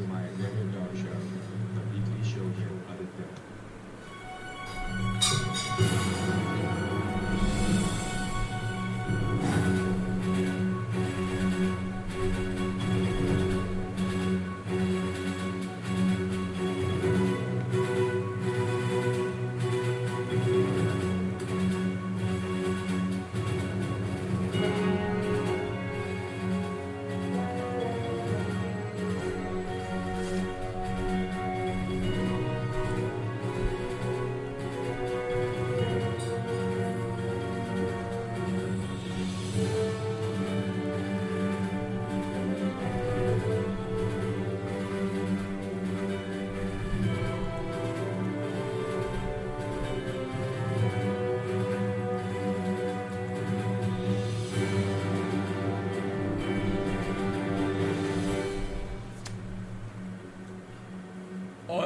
to my dog show, a weekly show here on Aditya.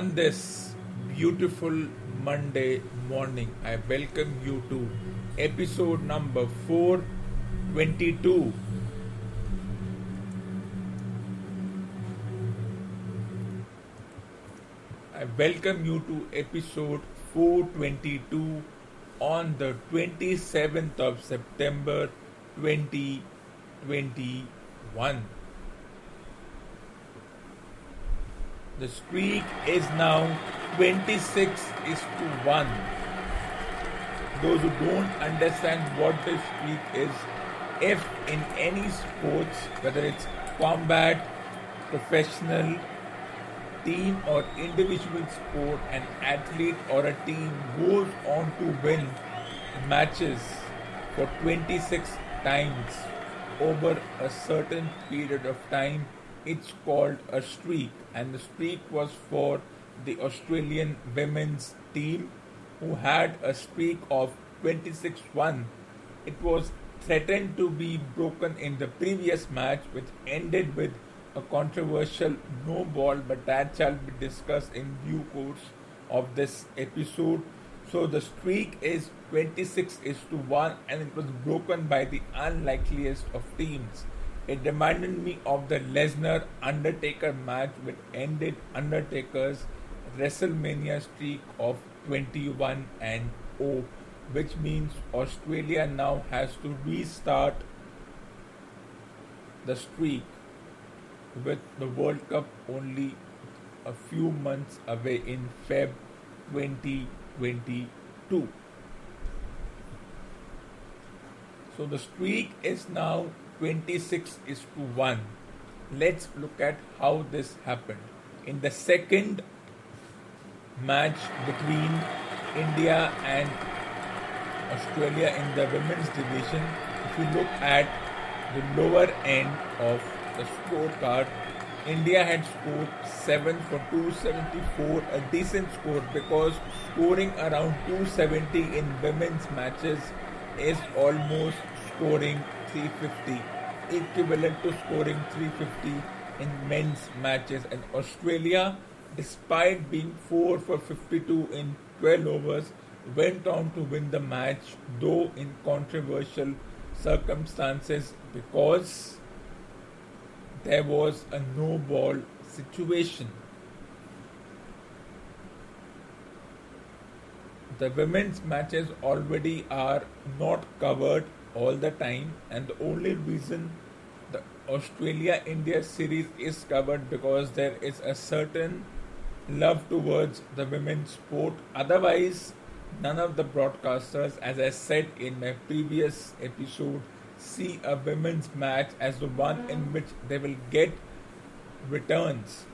On this beautiful Monday morning, I welcome you to episode number 422. I welcome you to episode 422 on the 27th of September 2021. The streak is now 26 is to 1. Those who don't understand what the streak is, if in any sports, whether it's combat, professional, team or individual sport, an athlete or a team goes on to win matches for 26 times over a certain period of time, it's called a streak. And the streak was for the Australian women's team who had a streak of 26 1. It was threatened to be broken in the previous match, which ended with a controversial no ball, but that shall be discussed in due course of this episode. So the streak is 26 is to 1 and it was broken by the unlikeliest of teams. It reminded me of the Lesnar Undertaker match which ended Undertaker's WrestleMania streak of 21 and 0, which means Australia now has to restart the streak with the World Cup only a few months away in Feb 2022. So the streak is now 26 is to 1. Let's look at how this happened. In the second match between India and Australia in the women's division, if you look at the lower end of the scorecard, India had scored 7 for 274, a decent score because scoring around 270 in women's matches is almost scoring 350, equivalent to scoring 350 in men's matches. And Australia, despite being 4 for 52 in 12 overs, went on to win the match, though in controversial circumstances because there was a no ball situation. The women's matches already are not covered all the time, and the only reason the Australia India series is covered because there is a certain love towards the women's sport. Otherwise, none of the broadcasters, as I said in my previous episode, see a women's match as the one in mm. which they will get returns.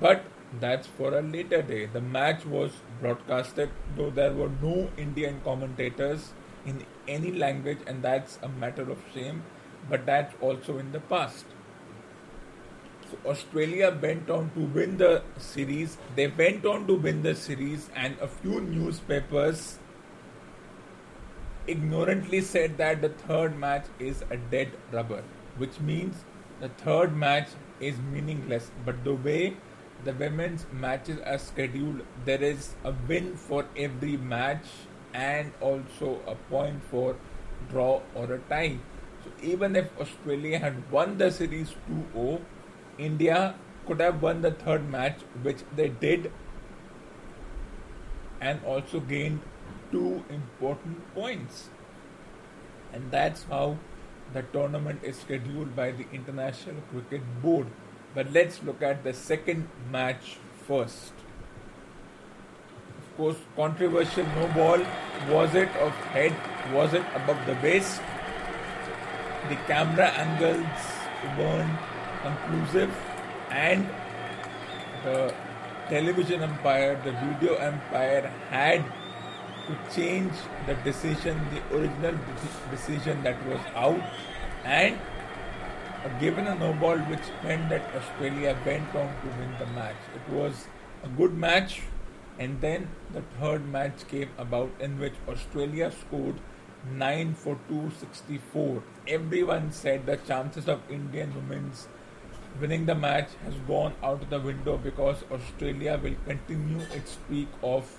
But that's for a later day. The match was broadcasted, though there were no Indian commentators in any language, and that's a matter of shame, but that's also in the past. So Australia went on to win the series. They went on to win the series, and a few newspapers ignorantly said that the third match is a dead rubber, which means the third match is meaningless. But the way the women's matches are scheduled, there is a win for every match and also a point for draw or a tie. So even if Australia had won the series 2 0, India could have won the third match, which they did, and also gained two important points. And that's how the tournament is scheduled by the International Cricket Board. But let's look at the second match first. Controversial no ball. Was it of head? Was it above the waist? The camera angles weren't conclusive, and the television umpire, the video umpire had to change the decision, the original decision that was out, and given a no ball, which meant that Australia went on to win the match. It was a good match, and then the third match came about in which Australia scored 9 for 264. Everyone said the chances of Indian women's winning the match has gone out of the window because Australia will continue its streak of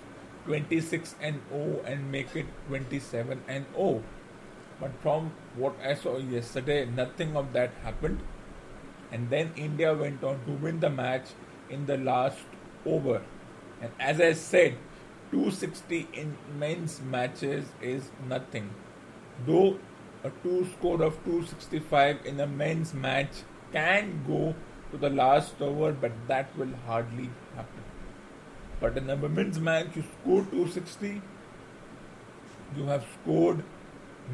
26 and 0 and make it 27 and 0. But from what I saw yesterday, nothing of that happened. And then India went on to win the match in the last over. And as I said, 260 in men's matches is nothing. Though a two score of 265 in a men's match can go to the last over, but that will hardly happen. But in a women's match, you score 260, you have scored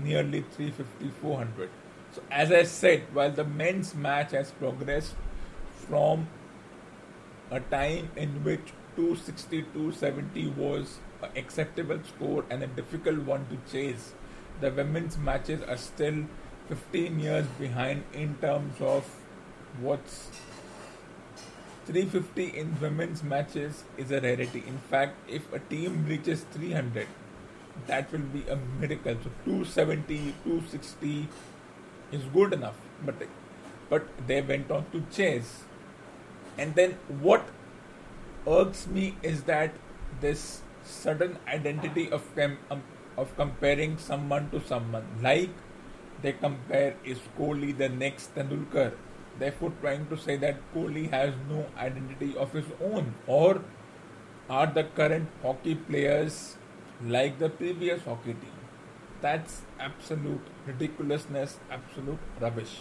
nearly 350, 400. So, as I said, while the men's match has progressed from a time in which 260 270 was an acceptable score and a difficult one to chase, the women's matches are still 15 years behind in terms of what's 350 in women's matches is a rarity. In fact, if a team reaches 300, that will be a miracle. So 270, 260 is good enough. But but they went on to chase. And then what irks me is that this sudden identity of um, of comparing someone to someone. Like they compare is Kohli the next Tendulkar therefore trying to say that Kohli has no identity of his own? Or are the current hockey players like the previous hockey team? That's absolute ridiculousness, absolute rubbish.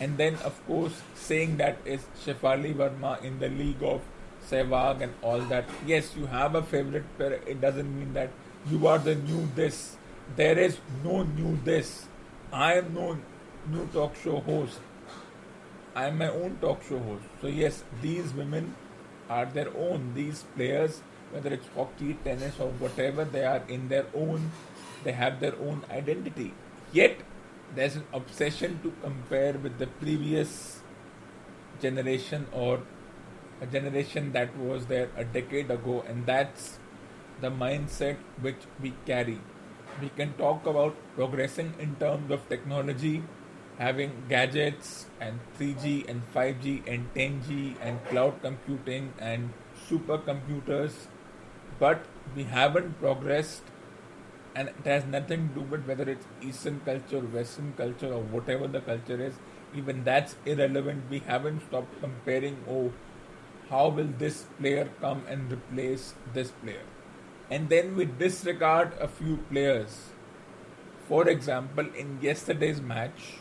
And then, of course, saying that is Shefali Verma in the league of Sehwag and all that. Yes, you have a favorite player. It doesn't mean that you are the new this. There is no new this. I am no new talk show host. I am my own talk show host. So yes, these women are their own. These players, whether it's hockey, tennis, or whatever, they are in their own. They have their own identity. Yet there's an obsession to compare with the previous generation or a generation that was there a decade ago, and that's the mindset which we carry. We can talk about progressing in terms of technology having gadgets and 3G and 5G and 10G and cloud computing and supercomputers, but we haven't progressed and it has nothing to do with whether it's Eastern culture, Western culture, or whatever the culture is. Even that's irrelevant. We haven't stopped comparing, oh, how will this player come and replace this player? And then we disregard a few players. For example, in yesterday's match,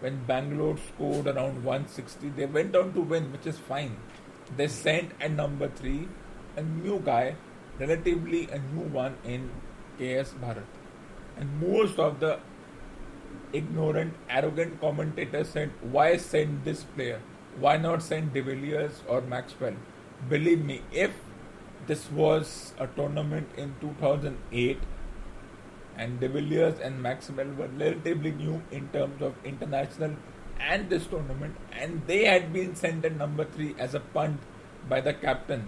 when Bangalore scored around 160, they went on to win, which is fine. They sent at number three a new guy, relatively a new one in KS Bharat. And most of the ignorant, arrogant commentators said, Why send this player? Why not send De Villiers or Maxwell? Believe me, if this was a tournament in 2008, and De Villiers and Maxwell were relatively new in terms of international and this tournament, and they had been sent at number three as a punt by the captain.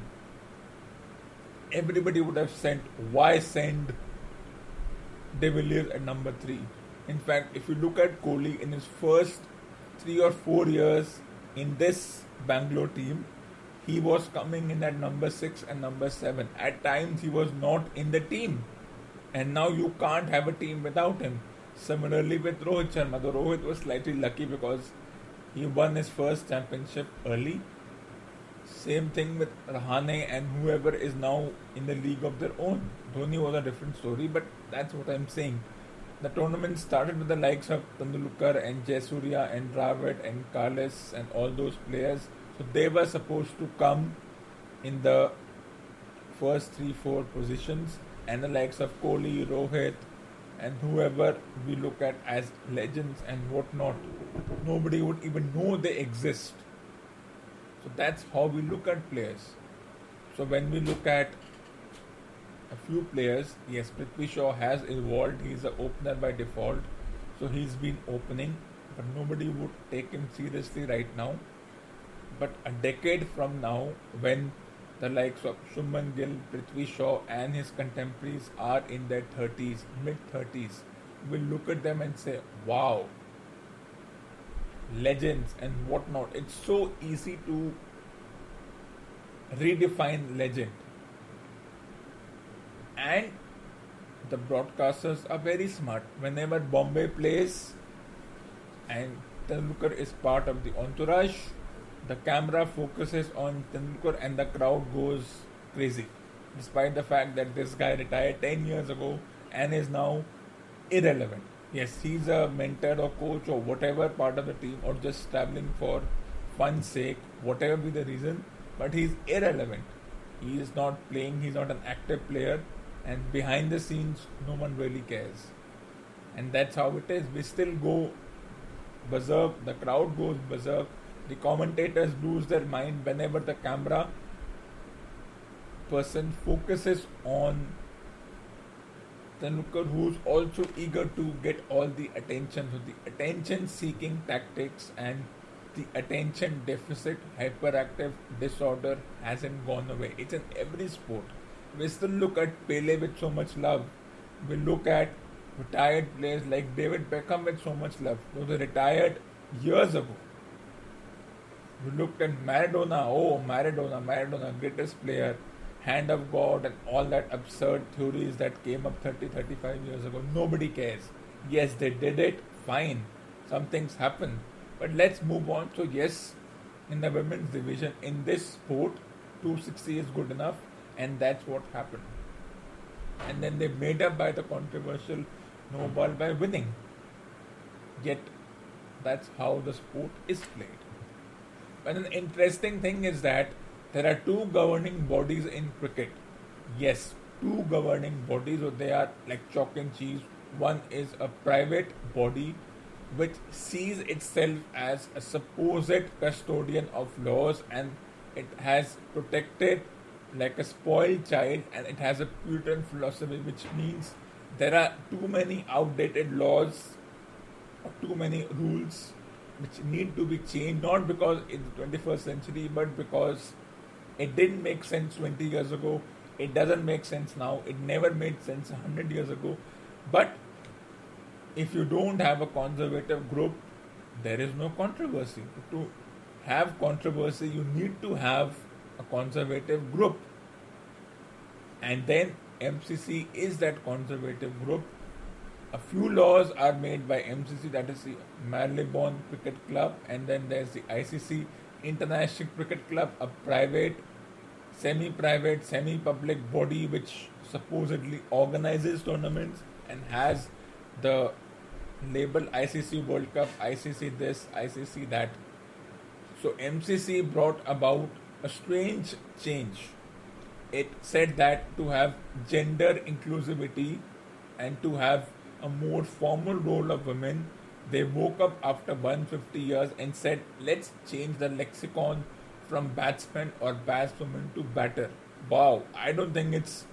Everybody would have sent why send De Villiers at number three. In fact, if you look at Kohli in his first three or four years in this Bangalore team, he was coming in at number six and number seven. At times, he was not in the team and now you can't have a team without him. Similarly with Rohit Sharma, though Rohit was slightly lucky because he won his first championship early. Same thing with Rahane and whoever is now in the league of their own. Dhoni was a different story, but that's what I'm saying. The tournament started with the likes of Tendulkar and Jayasuriya and Dravid and Kallis and all those players. So they were supposed to come in the first three, four positions and the likes of Kohli, Rohit, and whoever we look at as legends and whatnot, nobody would even know they exist. So that's how we look at players. So when we look at a few players, yes, Prithvi Shaw has evolved. He's an opener by default, so he's been opening, but nobody would take him seriously right now. But a decade from now, when the likes of Shubman Gill, Prithvi Shaw, and his contemporaries are in their 30s, mid 30s, we'll look at them and say, wow, legends and whatnot. It's so easy to redefine legend. And the broadcasters are very smart. Whenever Bombay plays and Tendulkar is part of the entourage, the camera focuses on Tendulkar and the crowd goes crazy. Despite the fact that this guy retired 10 years ago and is now irrelevant. Yes, he's a mentor or coach or whatever part of the team or just traveling for fun's sake, whatever be the reason, but he's irrelevant. He is not playing, he's not an active player, and behind the scenes, no one really cares. And that's how it is. We still go berserk, the crowd goes berserk, the commentators lose their mind whenever the camera person focuses on Tendulkar, who's also eager to get all the attention. So the attention-seeking tactics and the attention deficit hyperactive disorder hasn't gone away. It's in every sport. We still look at Pele with so much love. We look at retired players like David Beckham with so much love. Those are retired years ago. We looked at Maradona. Oh, Maradona, Maradona, greatest player hand of God and all that absurd theories that came up 30, 35 years ago. Nobody cares. Yes, they did it, fine. Some things happen. But let's move on. So, yes, in the women's division, in this sport, 260 is good enough, and that's what happened. And then they made up by the controversial no ball by winning. Yet, that's how the sport is played. But an interesting thing is that there are two governing bodies in cricket. Yes, two governing bodies, or they are like chalk and cheese. One is a private body which sees itself as a supposed custodian of laws and it has protected like a spoiled child and it has a Puritan philosophy which means there are too many outdated laws too many rules which need to be changed not because in the 21st century but because it didn't make sense 20 years ago. It doesn't make sense now. It never made sense 100 years ago. But if you don't have a conservative group, there is no controversy. To have controversy, you need to have a conservative group. And then MCC is that conservative group. A few laws are made by MCC, that is the Marylebone Cricket Club, and then there's the ICC International Cricket Club, a private semi-private, semi-public body which supposedly organizes tournaments and has the label ICC World Cup, ICC this, ICC that. So MCC brought about a strange change. It said that to have gender inclusivity and to have a more formal role of women, they woke up after 150 years and said, let's change the lexicon from batsman or batswoman to batter. Wow, I don't think it's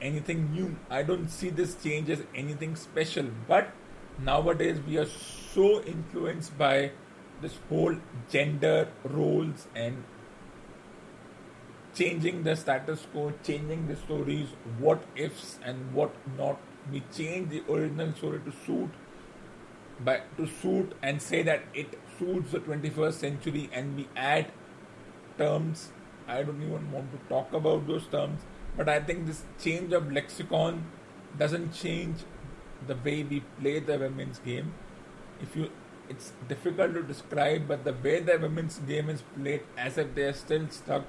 anything new. I don't see this change as anything special. But nowadays we are so influenced by this whole gender roles and changing the status quo, changing the stories, what ifs and what not. We change the original story to suit by to suit and say that it suits the 21st century and we add terms. I don't even want to talk about those terms. But I think this change of lexicon doesn't change the way we play the women's game. If you, it's difficult to describe, but the way the women's game is played, as if they are still stuck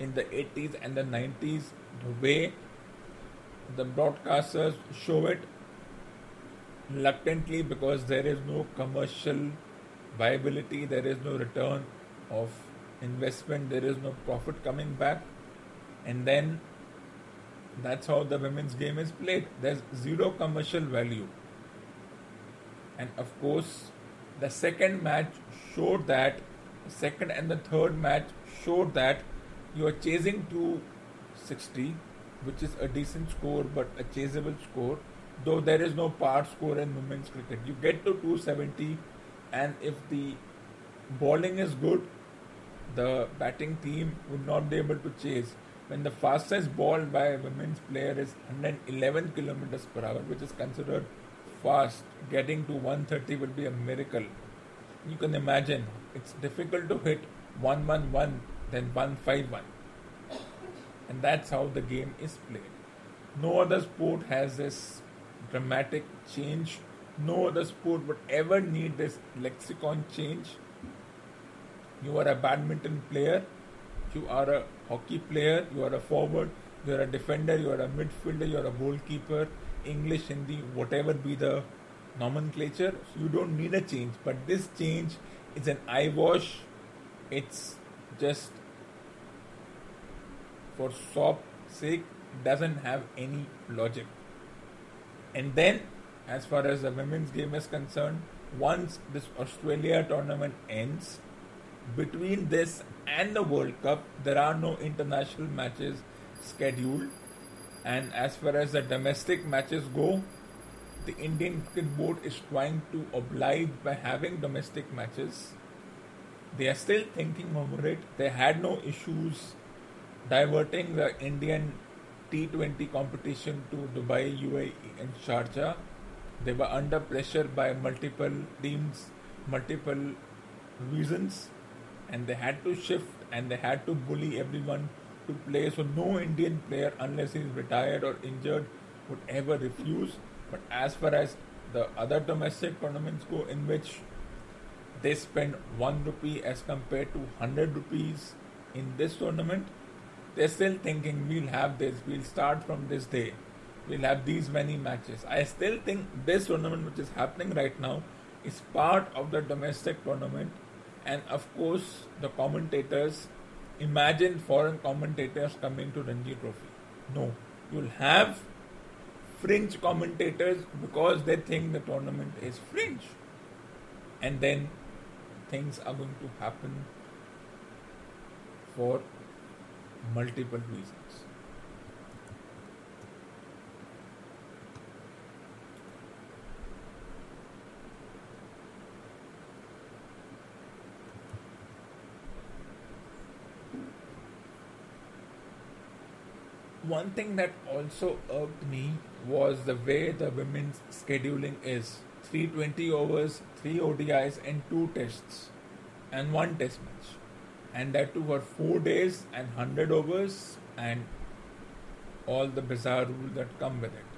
in the 80s and the 90s, the way the broadcasters show it reluctantly because there is no commercial viability, there is no return of investment, there is no profit coming back, and then that's how the women's game is played. There's zero commercial value. And of course, the second match showed that, second and the third match showed that you are chasing 260, which is a decent score but a chaseable score, though there is no par score in women's cricket. You get to 270, and if the bowling is good, the batting team would not be able to chase when the fastest ball by a women's player is 111 km per hour, which is considered fast. Getting to 130 will be a miracle. you can imagine it's difficult to hit 111 than 151. And that's how the game is played. No other sport has this dramatic change. No other sport would ever need this lexicon change. You are a badminton player, you are a hockey player, you are a forward, you are a defender, you are a midfielder, you are a goalkeeper, English, Hindi, whatever be the nomenclature. So you don't need a change. But this change is an eyewash. It's just for sop sake doesn't have any logic. And then, as far as the women's game is concerned, once this Australia tournament ends, between this and the World Cup, there are no international matches scheduled. And as far as the domestic matches go, the Indian Cricket Board is trying to oblige by having domestic matches. They are still thinking over it. They had no issues diverting the Indian T20 competition to Dubai, UAE, and Sharjah. They were under pressure by multiple teams, multiple reasons, and they had to shift and they had to bully everyone to play. So, no Indian player, unless he is retired or injured, would ever refuse. But as far as the other domestic tournaments go, in which they spend 1 rupee as compared to 100 rupees in this tournament, they're still thinking we'll have this, we'll start from this day, we'll have these many matches. I still think this tournament, which is happening right now, is part of the domestic tournament, and of course, the commentators imagine foreign commentators coming to Ranji Trophy. No, you'll have fringe commentators because they think the tournament is fringe, and then things are going to happen for multiple reasons. One thing that also irked me was the way the women's scheduling is 320 overs, 3 ODIs, and 2 tests, and 1 test match and that too for four days and 100 overs and all the bizarre rules that come with it.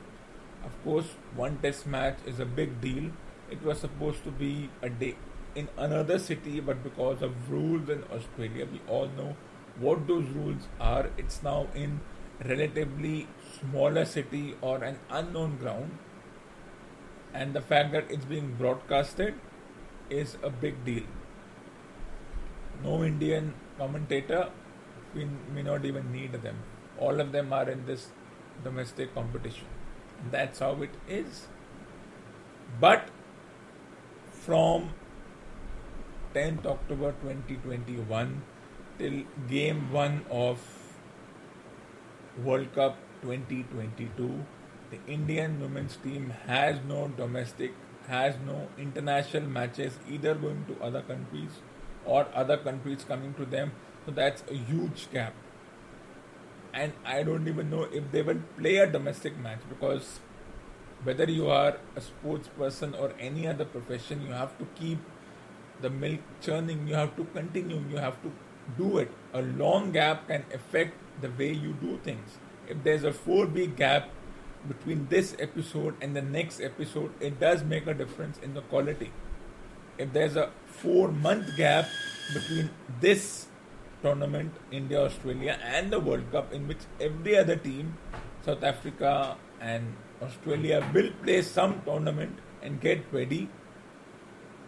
Of course, one test match is a big deal. It was supposed to be a day in another city, but because of rules in Australia, we all know what those rules are. It's now in relatively smaller city or an unknown ground, and the fact that it's being broadcasted is a big deal no Indian commentator, we may not even need them. All of them are in this domestic competition. That's how it is. But from 10th October 2021 till game 1 of World Cup 2022, the Indian women's team has no domestic, has no international matches either going to other countries or other countries coming to them. So that's a huge gap. And I don't even know if they will play a domestic match because whether you are a sports person or any other profession, you have to keep the milk churning, you have to continue, you have to do it. A long gap can affect the way you do things. If there's a four week gap between this episode and the next episode, it does make a difference in the quality. If there's a four month gap between this tournament, India, Australia, and the World Cup, in which every other team, South Africa and Australia, will play some tournament and get ready.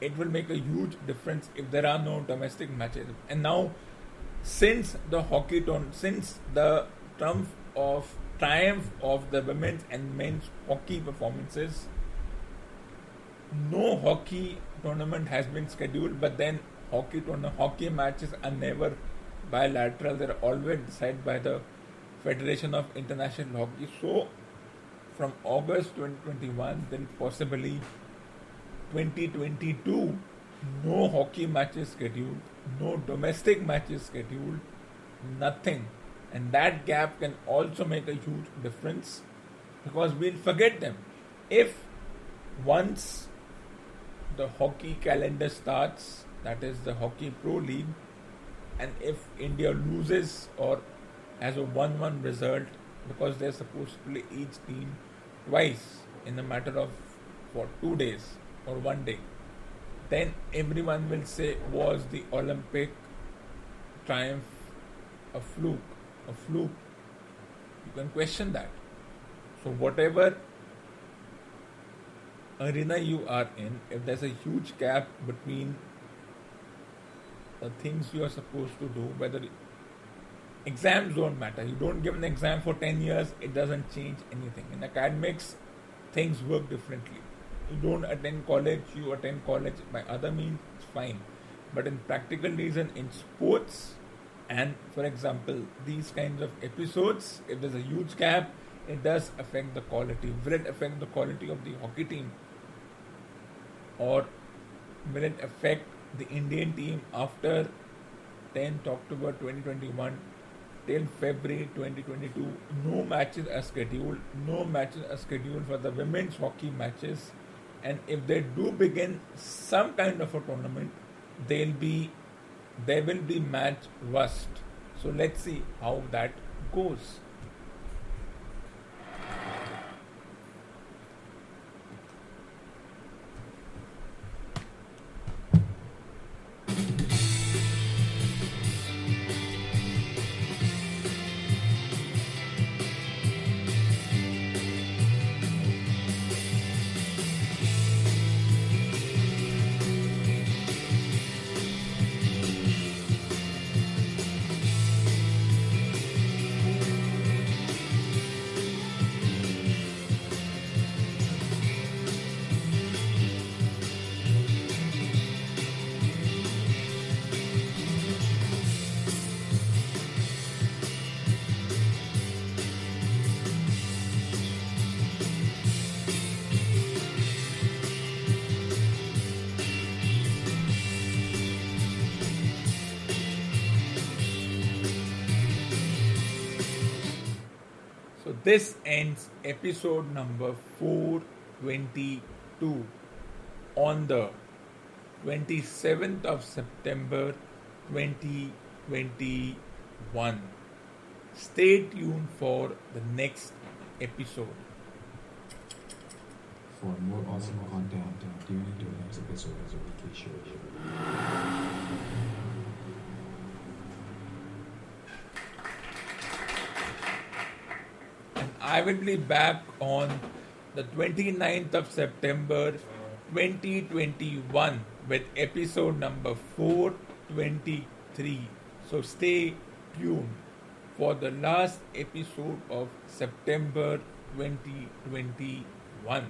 It will make a huge difference if there are no domestic matches. And now, since the hockey tournament, since the triumph of triumph of the women's and men's hockey performances, no hockey tournament has been scheduled, but then hockey tournament, hockey matches are never bilateral. They're always decided by the Federation of International Hockey. So, from August 2021 then possibly 2022, no hockey matches scheduled, no domestic matches scheduled, nothing. And that gap can also make a huge difference because we'll forget them. If once the hockey calendar starts, that is the Hockey Pro League, and if India loses or has a 1 1 result, because they're supposed to play each team twice in a matter of for two days or one day, then everyone will say, Was the Olympic triumph a fluke? A fluke? You can question that. So, whatever arena you are in, if there's a huge gap between the things you are supposed to do, whether exams don't matter, you don't give an exam for 10 years, it doesn't change anything. In academics, things work differently. You don't attend college, you attend college by other means, it's fine. But in practical reason, in sports, and for example, these kinds of episodes, if there's a huge gap, it does affect the quality. Will it affect the quality of the hockey team? Or will it affect the Indian team after 10th October 2021 till February 2022? No matches are scheduled. No matches are scheduled for the women's hockey matches. And if they do begin some kind of a tournament, they'll be there will be match rust. So let's see how that goes. This ends episode number 422 on the 27th of September 2021. Stay tuned for the next episode. For more awesome content, tune into the next episode as the Weekly Show. I will be back on the 29th of September 2021 with episode number 423. So stay tuned for the last episode of September 2021.